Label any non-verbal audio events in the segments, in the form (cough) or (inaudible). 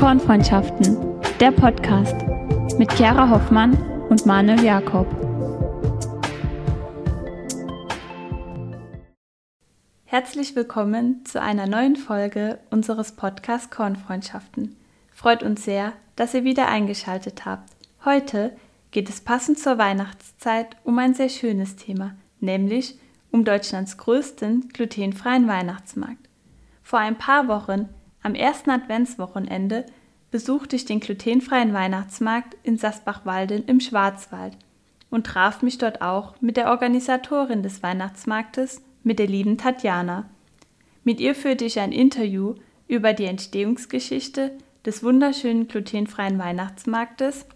Kornfreundschaften, der Podcast mit Chiara Hoffmann und Manuel Jakob. Herzlich willkommen zu einer neuen Folge unseres Podcasts Kornfreundschaften. Freut uns sehr, dass ihr wieder eingeschaltet habt. Heute geht es passend zur Weihnachtszeit um ein sehr schönes Thema, nämlich um Deutschlands größten glutenfreien Weihnachtsmarkt. Vor ein paar Wochen, am ersten Adventswochenende, besuchte ich den glutenfreien Weihnachtsmarkt in Sasbach-Walden im Schwarzwald und traf mich dort auch mit der Organisatorin des Weihnachtsmarktes, mit der lieben Tatjana. Mit ihr führte ich ein Interview über die Entstehungsgeschichte des wunderschönen glutenfreien Weihnachtsmarktes,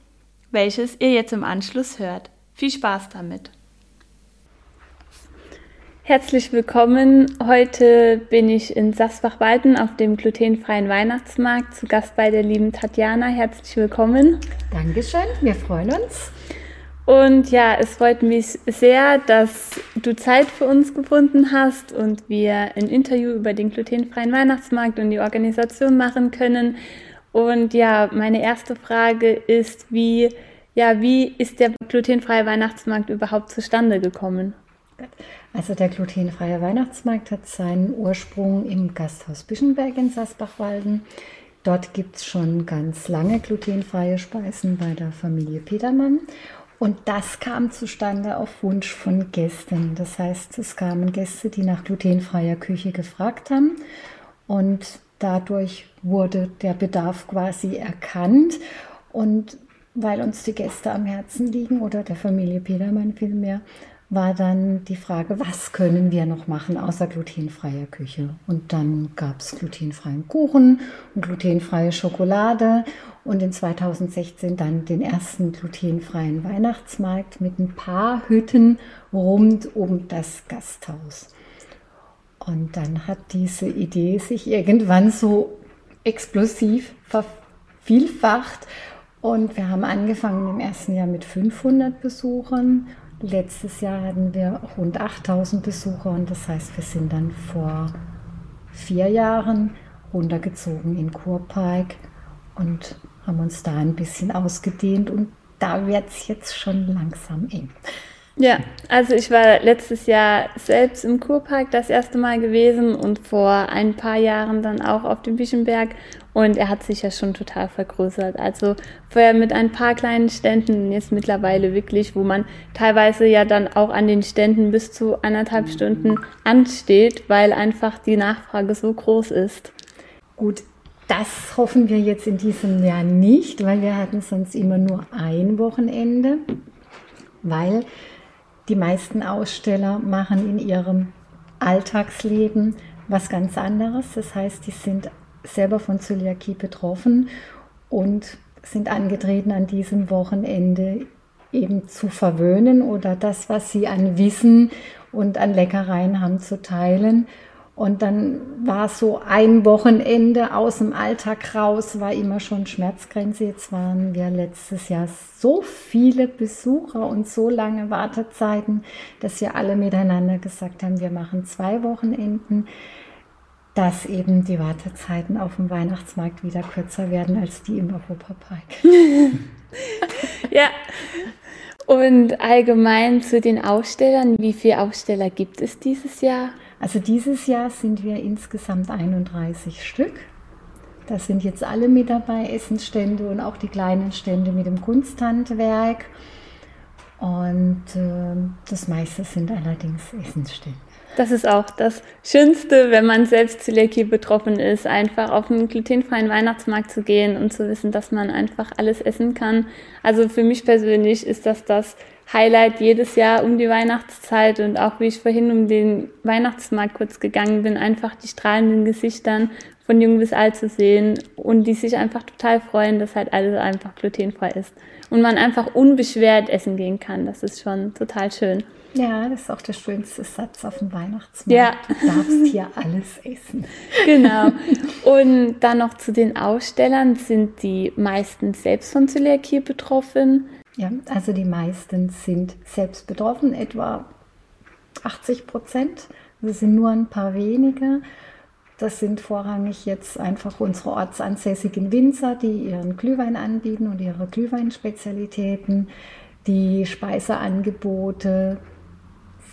welches ihr jetzt im Anschluss hört. Viel Spaß damit! Herzlich willkommen. Heute bin ich in Sasbach-Walden auf dem glutenfreien Weihnachtsmarkt zu Gast bei der lieben Tatjana. Herzlich willkommen. Dankeschön, wir freuen uns. Und ja, es freut mich sehr, dass du Zeit für uns gefunden hast und wir ein Interview über den glutenfreien Weihnachtsmarkt und die Organisation machen können. Und ja, meine erste Frage ist, wie, ja, wie ist der glutenfreie Weihnachtsmarkt überhaupt zustande gekommen? Also der glutenfreie Weihnachtsmarkt hat seinen Ursprung im Gasthaus Bischenberg in Sasbachwalden. Dort gibt es schon ganz lange glutenfreie Speisen bei der Familie Petermann. Und das kam zustande auf Wunsch von Gästen. Das heißt, es kamen Gäste, die nach glutenfreier Küche gefragt haben. Und dadurch wurde der Bedarf quasi erkannt. Und weil uns die Gäste am Herzen liegen oder der Familie Petermann vielmehr, war dann die Frage, was können wir noch machen außer glutenfreier Küche? Und dann gab es glutenfreien Kuchen und glutenfreie Schokolade und in 2016 dann den ersten glutenfreien Weihnachtsmarkt mit ein paar Hütten rund um das Gasthaus. Und dann hat diese Idee sich irgendwann so explosiv vervielfacht und wir haben angefangen im ersten Jahr mit 500 Besuchern Letztes Jahr hatten wir rund 8000 Besucher und das heißt, wir sind dann vor vier Jahren runtergezogen in Kurpark und haben uns da ein bisschen ausgedehnt und da wird es jetzt schon langsam eng. Ja, also ich war letztes Jahr selbst im Kurpark das erste Mal gewesen und vor ein paar Jahren dann auch auf dem Bischenberg und er hat sich ja schon total vergrößert. Also vorher mit ein paar kleinen Ständen, jetzt mittlerweile wirklich, wo man teilweise ja dann auch an den Ständen bis zu anderthalb Stunden ansteht, weil einfach die Nachfrage so groß ist. Gut, das hoffen wir jetzt in diesem Jahr nicht, weil wir hatten sonst immer nur ein Wochenende, weil die meisten Aussteller machen in ihrem Alltagsleben was ganz anderes. Das heißt, die sind selber von Zöliakie betroffen und sind angetreten an diesem Wochenende eben zu verwöhnen oder das, was sie an Wissen und an Leckereien haben, zu teilen. Und dann war so ein Wochenende aus dem Alltag raus, war immer schon Schmerzgrenze. Jetzt waren wir letztes Jahr so viele Besucher und so lange Wartezeiten, dass wir alle miteinander gesagt haben, wir machen zwei Wochenenden, dass eben die Wartezeiten auf dem Weihnachtsmarkt wieder kürzer werden als die im Europapark. (laughs) ja. Und allgemein zu den Ausstellern, wie viele Aussteller gibt es dieses Jahr? Also dieses Jahr sind wir insgesamt 31 Stück. Da sind jetzt alle mit dabei, Essensstände und auch die kleinen Stände mit dem Kunsthandwerk. Und äh, das meiste sind allerdings Essensstände. Das ist auch das Schönste, wenn man selbst Zöliakie betroffen ist, einfach auf einen glutenfreien Weihnachtsmarkt zu gehen und zu wissen, dass man einfach alles essen kann. Also für mich persönlich ist das das Highlight jedes Jahr um die Weihnachtszeit und auch wie ich vorhin um den Weihnachtsmarkt kurz gegangen bin, einfach die strahlenden Gesichtern von jung bis alt zu sehen und die sich einfach total freuen, dass halt alles einfach glutenfrei ist und man einfach unbeschwert essen gehen kann. Das ist schon total schön. Ja, das ist auch der schönste Satz auf dem Weihnachtsmarkt. Ja. Du darfst hier alles essen. (laughs) Genau. Und dann noch zu den Ausstellern. Sind die meisten selbst von Zöliakie betroffen? Ja, also die meisten sind selbst betroffen, etwa 80 Prozent. Das sind nur ein paar wenige. Das sind vorrangig jetzt einfach unsere ortsansässigen Winzer, die ihren Glühwein anbieten und ihre Glühweinspezialitäten. Die Speiseangebote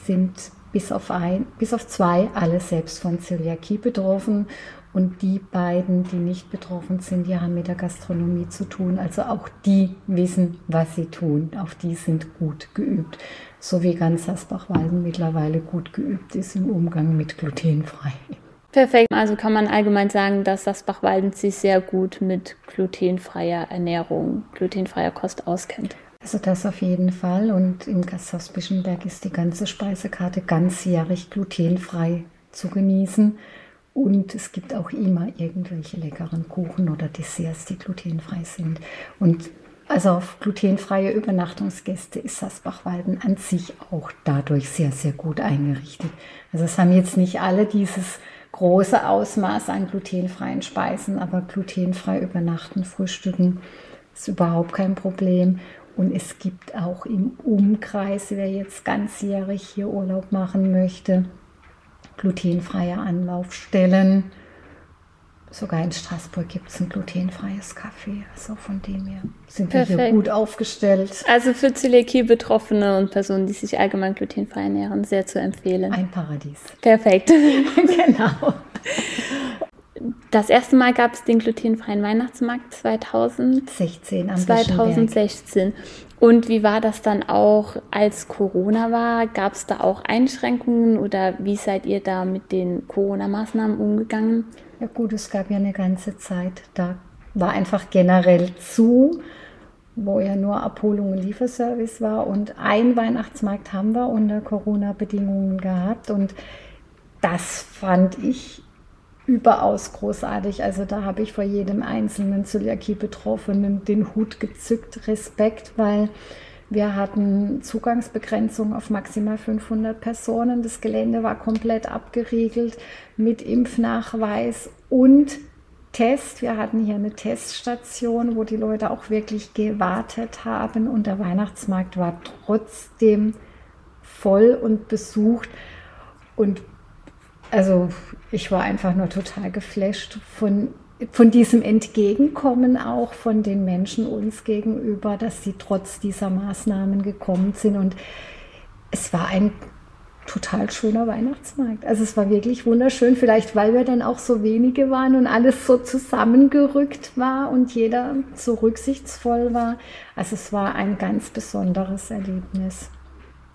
sind bis auf, ein, bis auf zwei alle selbst von Zöliakie betroffen. Und die beiden, die nicht betroffen sind, die haben mit der Gastronomie zu tun. Also auch die wissen, was sie tun. Auch die sind gut geübt. So wie ganz Asbach-Walden mittlerweile gut geübt ist im Umgang mit glutenfrei. Perfekt. Also kann man allgemein sagen, dass das Bachwalden sich sehr gut mit glutenfreier Ernährung, glutenfreier Kost auskennt. Also das auf jeden Fall. Und im Gasthaus Bischenberg ist die ganze Speisekarte ganzjährig glutenfrei zu genießen. Und es gibt auch immer irgendwelche leckeren Kuchen oder Desserts, die glutenfrei sind. Und also auf glutenfreie Übernachtungsgäste ist Sasbachwalden an sich auch dadurch sehr, sehr gut eingerichtet. Also es haben jetzt nicht alle dieses große Ausmaß an glutenfreien Speisen, aber glutenfrei übernachten, frühstücken ist überhaupt kein Problem. Und es gibt auch im Umkreis, wer jetzt ganzjährig hier Urlaub machen möchte, glutenfreie Anlaufstellen. Sogar in Straßburg gibt es ein glutenfreies Café. Also von dem her sind Perfekt. wir hier gut aufgestellt. Also für Zöliakie-Betroffene und Personen, die sich allgemein glutenfrei ernähren, sehr zu empfehlen. Ein Paradies. Perfekt. (laughs) (laughs) genau. Das erste Mal gab es den glutenfreien Weihnachtsmarkt 2016. Am 2016. Und wie war das dann auch, als Corona war? Gab es da auch Einschränkungen oder wie seid ihr da mit den Corona-Maßnahmen umgegangen? Ja gut, es gab ja eine ganze Zeit, da war einfach generell zu, wo ja nur Abholung und Lieferservice war. Und ein Weihnachtsmarkt haben wir unter Corona-Bedingungen gehabt. Und das fand ich überaus großartig. Also da habe ich vor jedem einzelnen Zöliakie-Betroffenen den Hut gezückt, Respekt, weil wir hatten Zugangsbegrenzung auf maximal 500 Personen. Das Gelände war komplett abgeriegelt mit Impfnachweis und Test. Wir hatten hier eine Teststation, wo die Leute auch wirklich gewartet haben und der Weihnachtsmarkt war trotzdem voll und besucht. Und also ich war einfach nur total geflasht von, von diesem Entgegenkommen auch von den Menschen uns gegenüber, dass sie trotz dieser Maßnahmen gekommen sind. Und es war ein total schöner Weihnachtsmarkt. Also es war wirklich wunderschön, vielleicht weil wir dann auch so wenige waren und alles so zusammengerückt war und jeder so rücksichtsvoll war. Also es war ein ganz besonderes Erlebnis.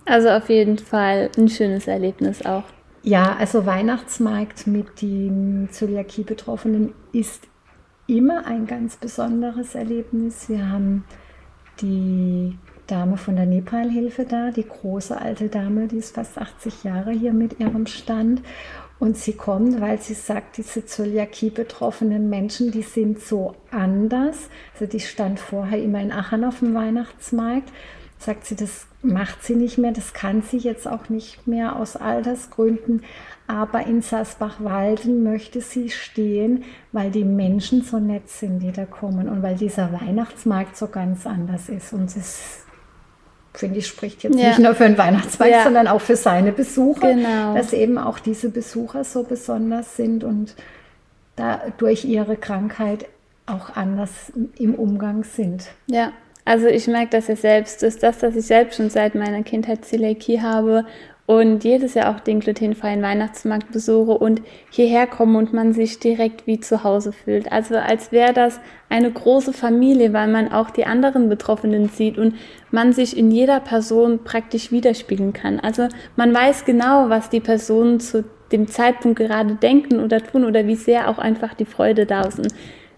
Also auf jeden Fall ein schönes Erlebnis auch. Ja, also Weihnachtsmarkt mit den Zöliakie-Betroffenen ist immer ein ganz besonderes Erlebnis. Wir haben die Dame von der Nepal-Hilfe da, die große alte Dame, die ist fast 80 Jahre hier mit ihrem Stand. Und sie kommt, weil sie sagt, diese Zöliakie-betroffenen Menschen, die sind so anders. Also die stand vorher immer in Aachen auf dem Weihnachtsmarkt sagt sie, das macht sie nicht mehr, das kann sie jetzt auch nicht mehr aus Altersgründen. Aber in Sasbach-Walden möchte sie stehen, weil die Menschen so nett sind, die da kommen und weil dieser Weihnachtsmarkt so ganz anders ist. Und das finde ich, spricht jetzt ja. nicht nur für den Weihnachtsmarkt, ja. sondern auch für seine Besucher, genau. dass eben auch diese Besucher so besonders sind und da durch ihre Krankheit auch anders im Umgang sind. Ja, also ich merke das ja selbst. Ist das, dass ich selbst schon seit meiner Kindheit Zöliakie habe und jedes Jahr auch den glutenfreien Weihnachtsmarkt besuche und hierher komme und man sich direkt wie zu Hause fühlt. Also als wäre das eine große Familie, weil man auch die anderen Betroffenen sieht und man sich in jeder Person praktisch widerspiegeln kann. Also man weiß genau, was die Personen zu dem Zeitpunkt gerade denken oder tun oder wie sehr auch einfach die Freude da ist. Und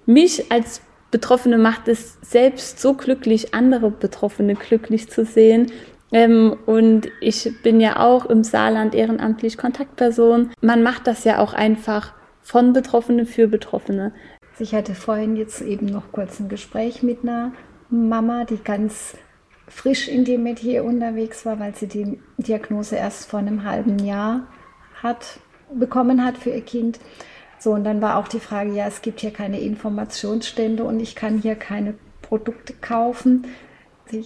mich als Betroffene macht es selbst so glücklich, andere Betroffene glücklich zu sehen. Ähm, und ich bin ja auch im Saarland ehrenamtlich Kontaktperson. Man macht das ja auch einfach von Betroffene für Betroffene. Ich hatte vorhin jetzt eben noch kurz ein Gespräch mit einer Mama, die ganz frisch in dem Metier unterwegs war, weil sie die Diagnose erst vor einem halben Jahr hat, bekommen hat für ihr Kind. So, und dann war auch die Frage, ja, es gibt hier keine Informationsstände und ich kann hier keine Produkte kaufen.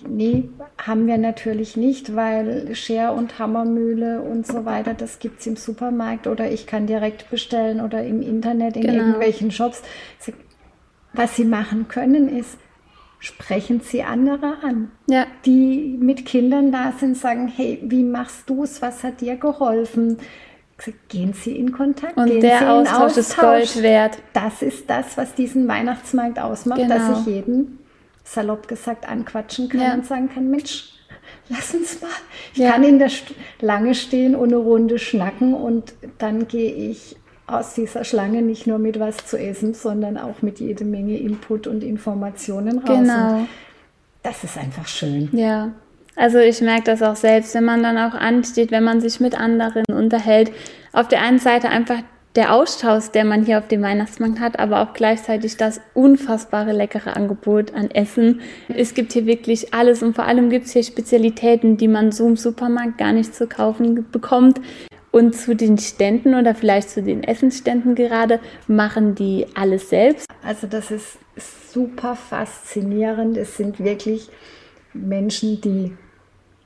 Nee, haben wir natürlich nicht, weil Scher und Hammermühle und so weiter, das gibt es im Supermarkt oder ich kann direkt bestellen oder im Internet in genau. irgendwelchen Shops. Was sie machen können, ist, sprechen sie andere an, ja. die mit Kindern da sind, sagen, hey, wie machst du es, was hat dir geholfen? Gehen Sie in Kontakt. Und gehen der Sie Austausch, Austausch, ist Gold wert. Das ist das, was diesen Weihnachtsmarkt ausmacht, genau. dass ich jeden salopp gesagt anquatschen kann ja. und sagen kann, Mensch, lass uns mal. Ich ja. kann in der Schlange stehen und eine Runde schnacken und dann gehe ich aus dieser Schlange nicht nur mit was zu essen, sondern auch mit jede Menge Input und Informationen raus. Genau. Und das ist einfach schön. Ja. Also ich merke das auch selbst, wenn man dann auch ansteht, wenn man sich mit anderen unterhält. Auf der einen Seite einfach der Austausch, der man hier auf dem Weihnachtsmarkt hat, aber auch gleichzeitig das unfassbare leckere Angebot an Essen. Es gibt hier wirklich alles und vor allem gibt es hier Spezialitäten, die man so im Supermarkt gar nicht zu kaufen bekommt. Und zu den Ständen oder vielleicht zu den Essensständen gerade, machen die alles selbst? Also das ist super faszinierend. Es sind wirklich Menschen, die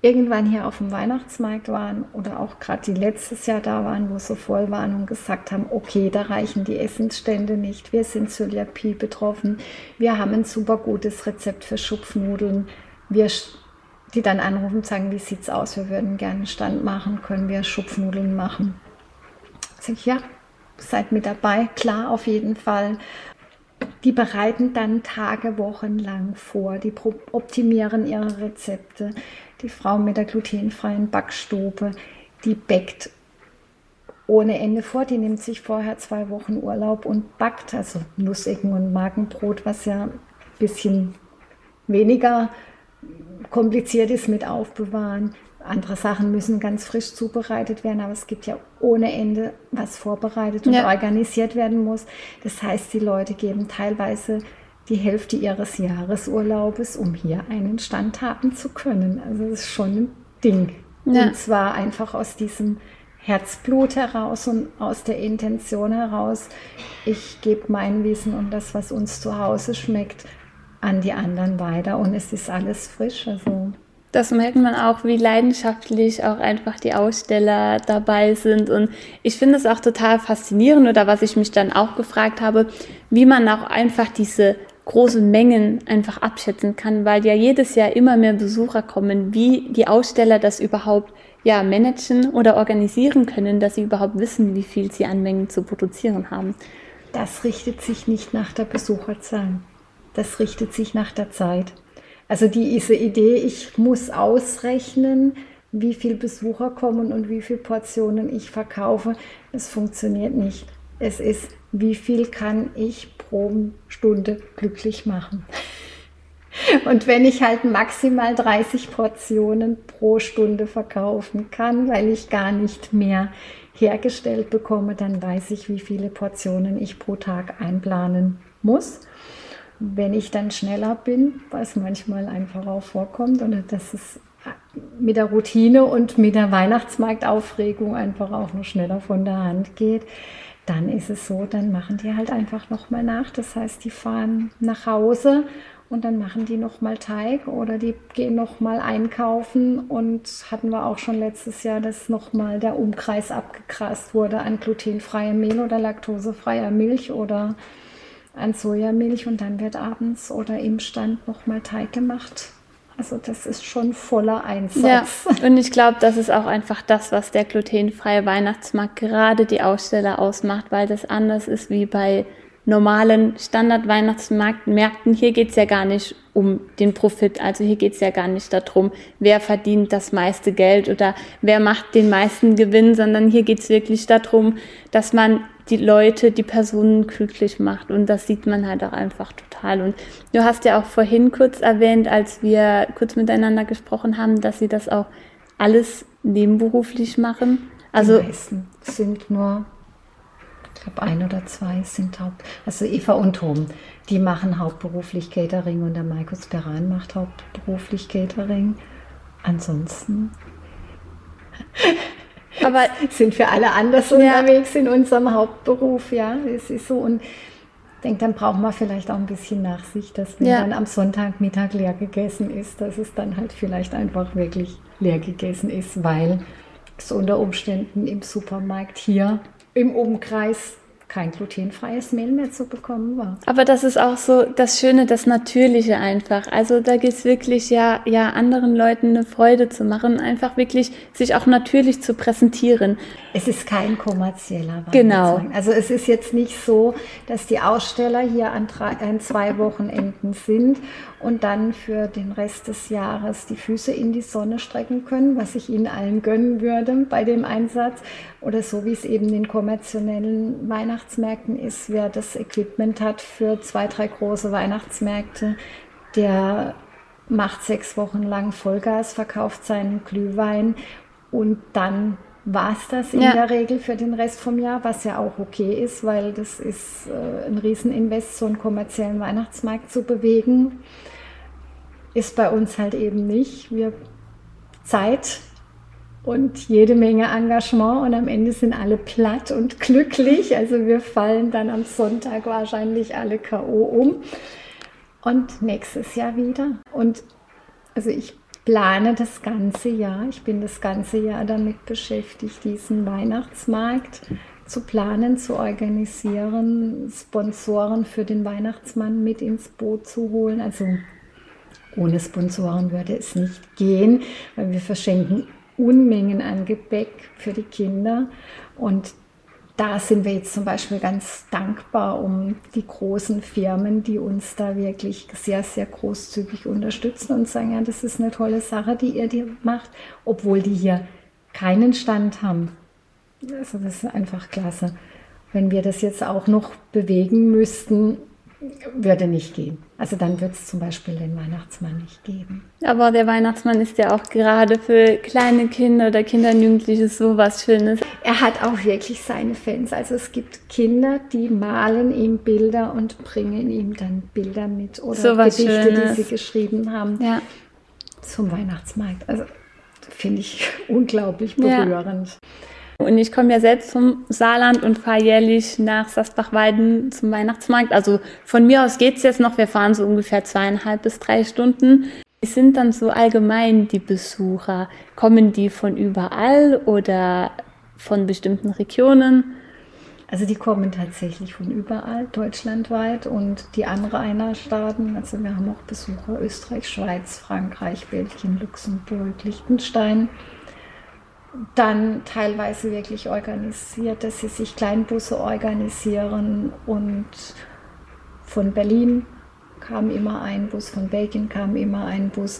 irgendwann hier auf dem Weihnachtsmarkt waren oder auch gerade die letztes Jahr da waren, wo sie voll waren und gesagt haben, okay, da reichen die Essensstände nicht, wir sind Zöliakie betroffen, wir haben ein super gutes Rezept für Schupfnudeln, wir, die dann anrufen und sagen, wie sieht es aus, wir würden gerne Stand machen, können wir Schupfnudeln machen. Sag ich, ja, seid mit dabei, klar, auf jeden Fall. Die bereiten dann Tage, Wochen lang vor, die optimieren ihre Rezepte die Frau mit der glutenfreien Backstube, die backt ohne Ende vor. Die nimmt sich vorher zwei Wochen Urlaub und backt, also Nussecken und Magenbrot, was ja ein bisschen weniger kompliziert ist mit Aufbewahren. Andere Sachen müssen ganz frisch zubereitet werden, aber es gibt ja ohne Ende, was vorbereitet und ja. organisiert werden muss. Das heißt, die Leute geben teilweise die Hälfte ihres Jahresurlaubes, um hier einen Stand haben zu können. Also das ist schon ein Ding. Ja. Und zwar einfach aus diesem Herzblut heraus und aus der Intention heraus, ich gebe mein Wissen und das, was uns zu Hause schmeckt, an die anderen weiter und es ist alles frisch. Also das merkt man auch, wie leidenschaftlich auch einfach die Aussteller dabei sind. Und ich finde es auch total faszinierend oder was ich mich dann auch gefragt habe, wie man auch einfach diese große Mengen einfach abschätzen kann, weil ja jedes Jahr immer mehr Besucher kommen, wie die Aussteller das überhaupt ja managen oder organisieren können, dass sie überhaupt wissen, wie viel sie an Mengen zu produzieren haben. Das richtet sich nicht nach der Besucherzahl. Das richtet sich nach der Zeit. Also diese Idee, ich muss ausrechnen, wie viele Besucher kommen und wie viele Portionen ich verkaufe, das funktioniert nicht. Es ist, wie viel kann ich pro Stunde glücklich machen. Und wenn ich halt maximal 30 Portionen pro Stunde verkaufen kann, weil ich gar nicht mehr hergestellt bekomme, dann weiß ich, wie viele Portionen ich pro Tag einplanen muss. Wenn ich dann schneller bin, was manchmal einfach auch vorkommt, oder dass es mit der Routine und mit der Weihnachtsmarktaufregung einfach auch noch schneller von der Hand geht, dann ist es so, dann machen die halt einfach nochmal nach. Das heißt, die fahren nach Hause und dann machen die nochmal Teig oder die gehen nochmal einkaufen und hatten wir auch schon letztes Jahr, dass nochmal der Umkreis abgegrast wurde an glutenfreiem Mehl oder laktosefreier Milch oder an Sojamilch und dann wird abends oder im Stand nochmal Teig gemacht. Also das ist schon voller Einsatz. Ja, (laughs) und ich glaube, das ist auch einfach das, was der glutenfreie Weihnachtsmarkt gerade die Aussteller ausmacht, weil das anders ist wie bei normalen Standard-Weihnachtsmärkten. Hier geht es ja gar nicht um den Profit. Also hier geht es ja gar nicht darum, wer verdient das meiste Geld oder wer macht den meisten Gewinn, sondern hier geht es wirklich darum, dass man die Leute, die Personen glücklich macht. Und das sieht man halt auch einfach total. Und du hast ja auch vorhin kurz erwähnt, als wir kurz miteinander gesprochen haben, dass sie das auch alles nebenberuflich machen. Also die meisten sind nur, ich glaube, ein oder zwei sind Haupt. Also Eva und Tom, die machen hauptberuflich Catering und der Markus Peran macht hauptberuflich Catering. Ansonsten aber (laughs) sind wir alle anders ja. unterwegs in unserem Hauptberuf, ja. Es ist so und denke, dann braucht man vielleicht auch ein bisschen Nachsicht, dass wenn Ja. dann am Sonntagmittag leer gegessen ist, dass es dann halt vielleicht einfach wirklich leer gegessen ist, weil es unter Umständen im Supermarkt hier im Umkreis kein glutenfreies Mehl mehr zu bekommen war. Aber das ist auch so das Schöne, das Natürliche einfach. Also da geht es wirklich ja, ja, anderen Leuten eine Freude zu machen, einfach wirklich sich auch natürlich zu präsentieren. Es ist kein kommerzieller Genau. Weihnachtsmarkt. Also es ist jetzt nicht so, dass die Aussteller hier an, drei, an zwei Wochenenden sind und dann für den Rest des Jahres die Füße in die Sonne strecken können, was ich ihnen allen gönnen würde bei dem Einsatz. Oder so wie es eben in konventionellen Weihnachtsmärkten ist, wer das Equipment hat für zwei, drei große Weihnachtsmärkte, der macht sechs Wochen lang Vollgas, verkauft seinen Glühwein und dann war es das in Ja. der Regel für den Rest vom Jahr, was ja auch okay ist, weil das ist äh, ein Rieseninvest, so einen kommerziellen Weihnachtsmarkt zu bewegen. Ist bei uns halt eben nicht. Wir Zeit und jede Menge Engagement und am Ende sind alle platt und glücklich. Also wir fallen dann am Sonntag wahrscheinlich alle K.O. um und nächstes Jahr wieder. Und also ich plane das ganze Jahr, ich bin das ganze Jahr damit beschäftigt, diesen Weihnachtsmarkt zu planen, zu organisieren, Sponsoren für den Weihnachtsmann mit ins Boot zu holen. Also ohne Sponsoren würde es nicht gehen, weil wir verschenken Unmengen an Gebäck für die Kinder. Und da sind wir jetzt zum Beispiel ganz dankbar um die großen Firmen, die uns da wirklich sehr, sehr großzügig unterstützen und sagen, ja, das ist eine tolle Sache, die ihr dir macht, obwohl die hier keinen Stand haben. Also das ist einfach klasse. Wenn wir das jetzt auch noch bewegen müssten, würde nicht gehen. Also dann wird es zum Beispiel den Weihnachtsmann nicht geben. Aber der Weihnachtsmann ist ja auch gerade für kleine Kinder oder Kinder und Jugendliche so was Schönes. Er hat auch wirklich seine Fans. Also es gibt Kinder, die malen ihm Bilder und bringen ihm dann Bilder mit oder So was Gedichte, Schönes. die sie geschrieben haben Ja. zum Weihnachtsmarkt. Also finde ich (laughs) unglaublich Ja. Und ich komme ja selbst vom Saarland und fahre jährlich nach Sasbachweiden zum Weihnachtsmarkt. Also von mir aus geht's jetzt noch. Wir fahren so ungefähr zweieinhalb bis drei Stunden. Es sind dann so allgemein die Besucher. Kommen die von überall oder von bestimmten Regionen? Also die kommen tatsächlich von überall, deutschlandweit und die Anrainerstaaten. Also wir haben auch Besucher Österreich, Schweiz, Frankreich, Belgien, Luxemburg, Liechtenstein. Dann teilweise wirklich organisiert, dass sie sich Kleinbusse organisieren und von Berlin kam immer ein Bus, von Belgien kam immer ein Bus.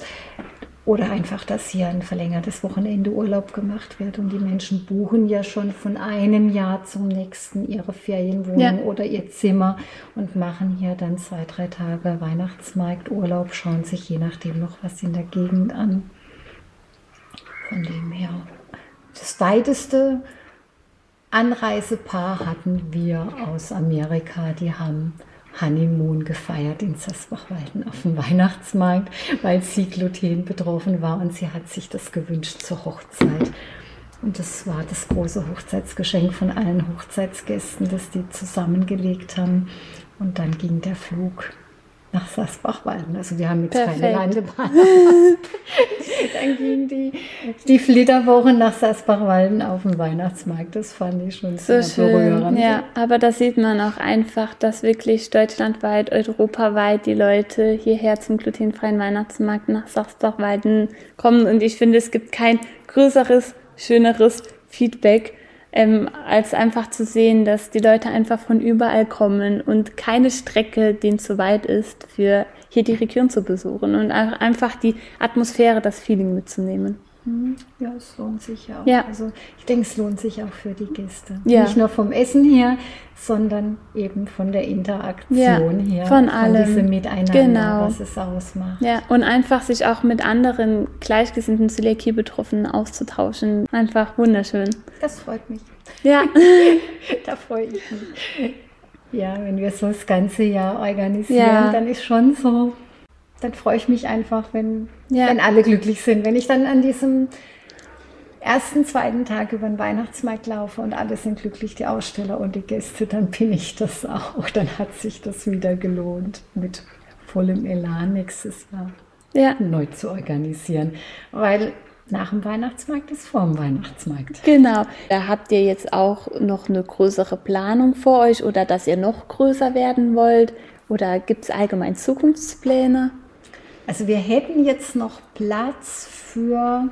Oder einfach, dass hier ein verlängertes Wochenende Urlaub gemacht wird und die Menschen buchen ja schon von einem Jahr zum nächsten ihre Ferienwohnung Ja. oder ihr Zimmer und machen hier dann zwei, drei Tage Weihnachtsmarkt, Urlaub, schauen sich je nachdem noch was in der Gegend an. Von dem her, das weiteste Anreisepaar hatten wir aus Amerika, die haben Honeymoon gefeiert in Sasbachwalden auf dem Weihnachtsmarkt, weil sie Gluten betroffen war und sie hat sich das gewünscht zur Hochzeit. Und das war das große Hochzeitsgeschenk von allen Hochzeitsgästen, das die zusammengelegt haben. Und dann ging der Flug nach Sasbachwalden. Also wir haben jetzt keine Perfekt. Landebahn. (laughs) dann ging die, die Flitterwoche nach Sasbachwalden auf dem Weihnachtsmarkt. Das fand ich schon So sehr schön. berührend. Ja, aber da sieht man auch einfach, dass wirklich deutschlandweit, europaweit die Leute hierher zum glutenfreien Weihnachtsmarkt nach Sachsbachweiden kommen. Und ich finde, es gibt kein größeres, schöneres Feedback, ähm, als einfach zu sehen, dass die Leute einfach von überall kommen und keine Strecke denen zu weit ist, für hier die Region zu besuchen und einfach die Atmosphäre, das Feeling mitzunehmen. Ja, es lohnt sich auch. Ja. Also ich denke, es lohnt sich auch für die Gäste. Ja. Nicht nur vom Essen her, sondern eben von der Interaktion Ja, her. von allem. diesem Miteinander, Genau. was es ausmacht. Ja, und einfach sich auch mit anderen gleichgesinnten Zöliakie-Betroffenen auszutauschen. Einfach wunderschön. Das freut mich. Ja, (laughs) (laughs) Da freue ich mich. Ja, wenn wir so das ganze Jahr organisieren, Ja. dann ist schon so, dann freue ich mich einfach, wenn, Ja. wenn alle glücklich sind. Wenn ich dann an diesem ersten, zweiten Tag über den Weihnachtsmarkt laufe und alle sind glücklich, die Aussteller und die Gäste, dann bin ich das auch. Dann hat sich das wieder gelohnt, mit vollem Elan nächstes Jahr ja. neu zu organisieren. Weil nach dem Weihnachtsmarkt ist vor dem Weihnachtsmarkt. Genau. Da habt ihr jetzt auch noch eine größere Planung vor euch oder dass ihr noch größer werden wollt? Oder gibt es allgemein Zukunftspläne? Also wir hätten jetzt noch Platz für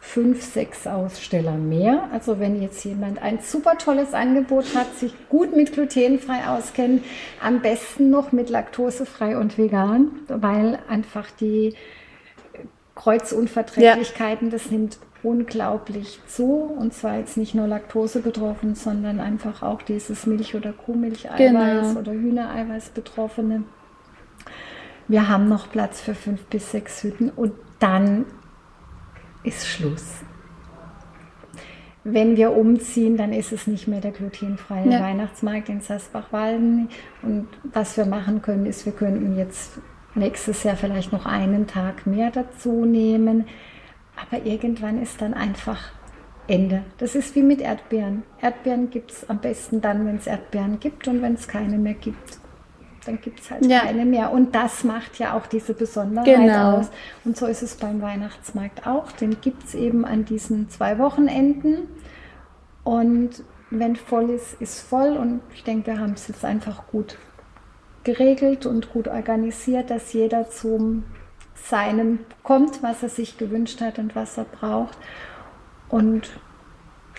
fünf, sechs Aussteller mehr. Also wenn jetzt jemand ein super tolles Angebot hat, sich gut mit glutenfrei auskennt, am besten noch mit laktosefrei und vegan, weil einfach die Kreuzunverträglichkeiten, ja. das nimmt unglaublich zu. Und zwar jetzt nicht nur Laktose betroffen, sondern einfach auch dieses Milch- oder Kuhmilcheiweiß genau. oder Hühnereiweiß betroffene. Wir haben noch Platz für fünf bis sechs Hütten und dann ist Schluss. Wenn wir umziehen, dann ist es nicht mehr der glutenfreie ja. Weihnachtsmarkt in Sassbach-Walden. Und was wir machen können, ist, wir könnten jetzt nächstes Jahr vielleicht noch einen Tag mehr dazu nehmen. Aber irgendwann ist dann einfach Ende. Das ist wie mit Erdbeeren. Erdbeeren gibt es am besten dann, wenn es Erdbeeren gibt und wenn es keine mehr gibt dann gibt es halt ja. keine mehr. Und das macht ja auch diese Besonderheit genau. aus. Und so ist es beim Weihnachtsmarkt auch. Den gibt es eben an diesen zwei Wochenenden. Und wenn voll ist, ist voll. Und ich denke, wir haben es jetzt einfach gut geregelt und gut organisiert, dass jeder zum seinem kommt, was er sich gewünscht hat und was er braucht. Und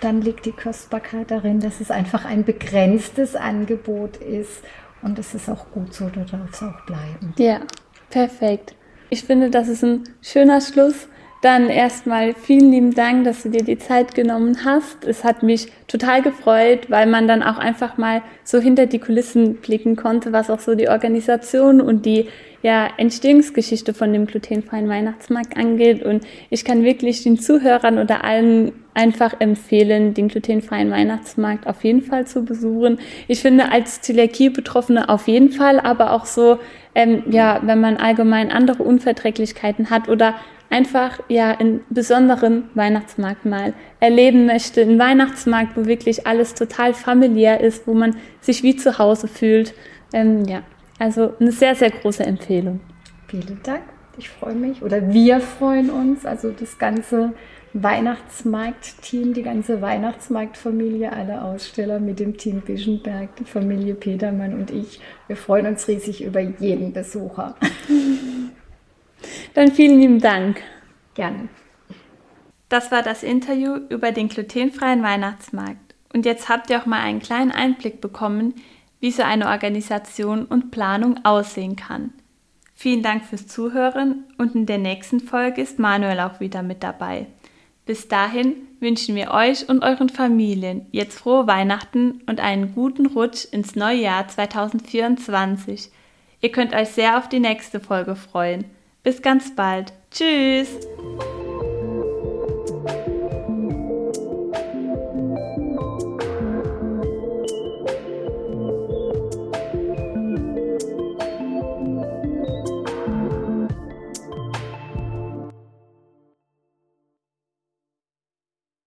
dann liegt die Kostbarkeit darin, dass es einfach ein begrenztes Angebot ist und es ist auch gut so, da darf es auch bleiben. Ja, perfekt. Ich finde, das ist ein schöner Schluss. Dann erstmal vielen lieben Dank, dass du dir die Zeit genommen hast. Es hat mich total gefreut, weil man dann auch einfach mal so hinter die Kulissen blicken konnte, was auch so die Organisation und die ja, Entstehungsgeschichte von dem glutenfreien Weihnachtsmarkt angeht. Und ich kann wirklich den Zuhörern oder allen einfach empfehlen, den glutenfreien Weihnachtsmarkt auf jeden Fall zu besuchen. Ich finde als Zöliakie-Betroffene auf jeden Fall, aber auch so, ähm, ja, wenn man allgemein andere Unverträglichkeiten hat oder einfach ja einen besonderen Weihnachtsmarkt mal erleben möchte. Ein Weihnachtsmarkt, wo wirklich alles total familiär ist, wo man sich wie zu Hause fühlt. Ähm, ja, also eine sehr, sehr große Empfehlung. Vielen Dank. Ich freue mich oder wir freuen uns. Also das ganze Weihnachtsmarkt-Team, die ganze Weihnachtsmarktfamilie, alle Aussteller mit dem Team Bischenberg, die Familie Petermann und ich. Wir freuen uns riesig über jeden Besucher. (laughs) Dann vielen lieben Dank. Gerne. Das war das Interview über den glutenfreien Weihnachtsmarkt. Und jetzt habt ihr auch mal einen kleinen Einblick bekommen, wie so eine Organisation und Planung aussehen kann. Vielen Dank fürs Zuhören und in der nächsten Folge ist Manuel auch wieder mit dabei. Bis dahin wünschen wir euch und euren Familien jetzt frohe Weihnachten und einen guten Rutsch ins neue Jahr 2024. Ihr könnt euch sehr auf die nächste Folge freuen. Bis ganz bald. Tschüss!